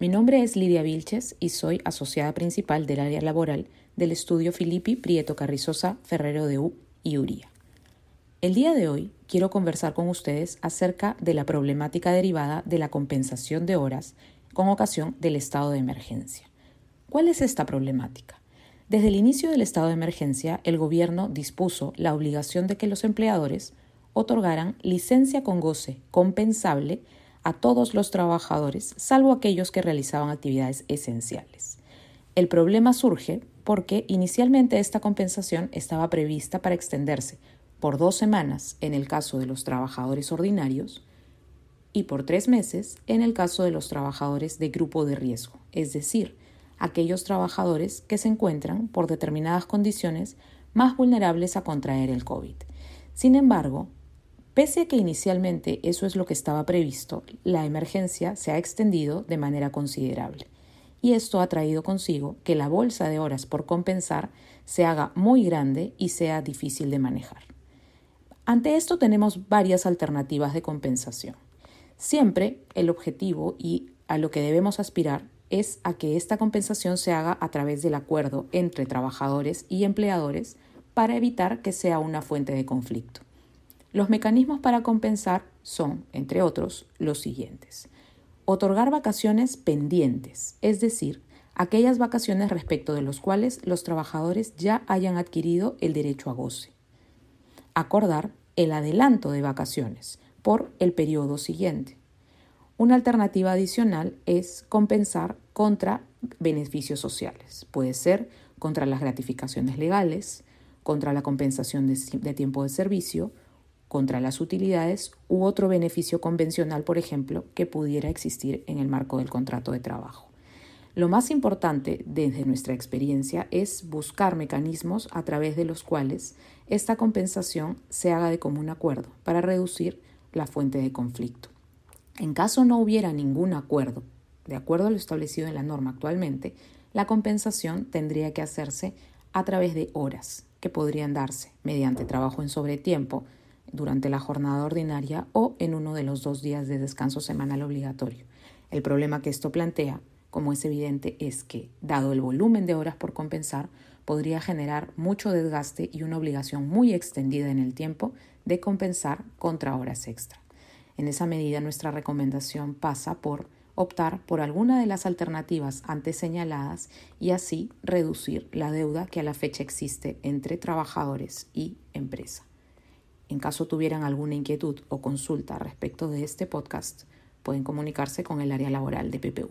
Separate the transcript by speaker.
Speaker 1: Mi nombre es Lidia Vilches y soy asociada principal del área laboral del estudio Filippi Prieto Carrizosa Ferrero de U y Uría. El día de hoy quiero conversar con ustedes acerca de la problemática derivada de la compensación de horas con ocasión del estado de emergencia. ¿Cuál es esta problemática? Desde el inicio del estado de emergencia, el gobierno dispuso la obligación de que los empleadores otorgaran licencia con goce compensable a todos los trabajadores, salvo aquellos que realizaban actividades esenciales. El problema surge porque inicialmente esta compensación estaba prevista para extenderse por dos semanas en el caso de los trabajadores ordinarios y por tres meses en el caso de los trabajadores de grupo de riesgo, es decir, aquellos trabajadores que se encuentran por determinadas condiciones más vulnerables a contraer el COVID. Sin embargo, pese a que inicialmente eso es lo que estaba previsto, la emergencia se ha extendido de manera considerable y esto ha traído consigo que la bolsa de horas por compensar se haga muy grande y sea difícil de manejar. Ante esto tenemos varias alternativas de compensación. Siempre el objetivo y a lo que debemos aspirar es a que esta compensación se haga a través del acuerdo entre trabajadores y empleadores para evitar que sea una fuente de conflicto. Los mecanismos para compensar son, entre otros, los siguientes. Otorgar vacaciones pendientes, es decir, aquellas vacaciones respecto de los cuales los trabajadores ya hayan adquirido el derecho a goce. Acordar el adelanto de vacaciones por el periodo siguiente. Una alternativa adicional es compensar contra beneficios sociales. Puede ser contra las gratificaciones legales, contra la compensación de, tiempo de servicio, contra las utilidades u otro beneficio convencional, por ejemplo, que pudiera existir en el marco del contrato de trabajo. Lo más importante desde nuestra experiencia es buscar mecanismos a través de los cuales esta compensación se haga de común acuerdo para reducir la fuente de conflicto. En caso no hubiera ningún acuerdo, de acuerdo a lo establecido en la norma actualmente, la compensación tendría que hacerse a través de horas que podrían darse mediante trabajo en sobretiempo durante la jornada ordinaria o en uno de los dos días de descanso semanal obligatorio. El problema que esto plantea como es evidente, es que, dado el volumen de horas por compensar, podría generar mucho desgaste y una obligación muy extendida en el tiempo de compensar contra horas extra. En esa medida, nuestra recomendación pasa por optar por alguna de las alternativas antes señaladas y así reducir la deuda que a la fecha existe entre trabajadores y empresa. En caso tuvieran alguna inquietud o consulta respecto de este podcast, pueden comunicarse con el área laboral de PPU.